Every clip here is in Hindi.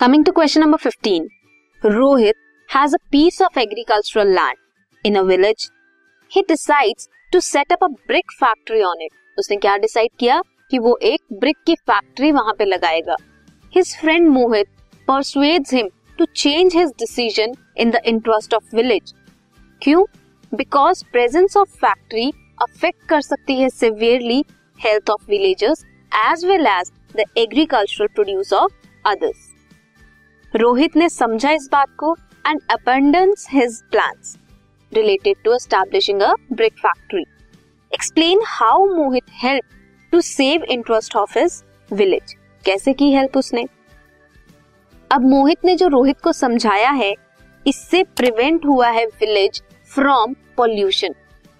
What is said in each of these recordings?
Coming to question number fifteen Rohit has a piece of agricultural land in a village he decides to set up a brick factory on it उसने क्या डिसाइड किया? कि वो एक ब्रिक की फैक्ट्री वहाँ पे लगाएगा। His friend Mohit persuades him to change his decision in the interest of village क्यों? Because presence of factory affect कर सकती है severely health of villagers as well as the agricultural produce of others Rohit ने समझा इस बात को and abandons his plans related to establishing a brick factory explain how Mohit help to save interest of his village कैसे की हेल्प उसने? अब मोहित ने जो रोहित को समझाया है, इससे प्रिवेंट हुआ है विलेज फ्रॉम पॉल्यूशन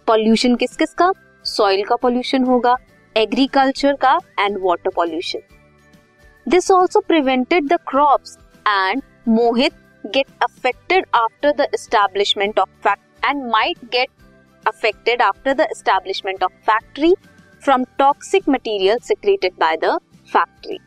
पॉल्यूशन किस किस का? सॉइल का पॉल्यूशन होगा एग्रीकल्चर का and water pollution this also prevented the crops and Mohit get affected after the establishment of fact and might get affected after the establishment of factory from toxic material secreted by the factory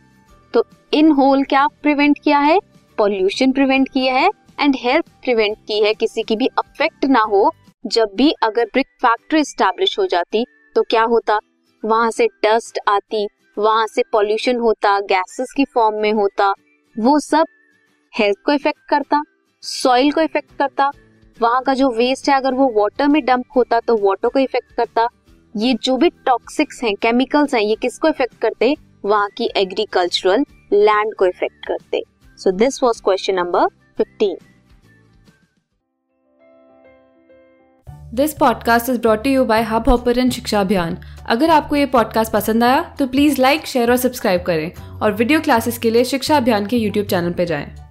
तो इन होल क्या प्रिवेंट किया है? पॉल्यूशन प्रिवेंट किया है एंड हेल्थ प्रिवेंट की है किसी की भी अफेक्ट ना हो। जब भी अगर ब्रिक फैक्ट्री स्टैब्लिश हो जाती तो क्या होता? वहाँ से डस्ट आती, वहाँ से पॉल्यूशन होता गैसेस की फॉर्म में होता। वो सब हेल्थ को इफ़ेक्ट करता सॉइल को इफ़ेक्ट करता, वहाँ का जो वेस्ट है, अगर वो वाटर में डंप होता तो वाटर को इफ़ेक्ट करता। ये जो भी टॉक्सिक्स हैं केमिकल्स हैं, ये किसको इफ़ेक्ट करते? वहाँ की एग्रीकल्चरल लैंड को इफ़ेक्ट करते। So this was question number fifteen this podcast is brought you by hub hopper Shiksha Abhiyan अगर आपको ये पॉडकास्ट पसंद आया तो प्लीज़ लाइक शेयर और सब्सक्राइब करें। और वीडियो क्लासेस के लिए शिक्षा अभियान के यूट्यूब चैनल पर जाएँ।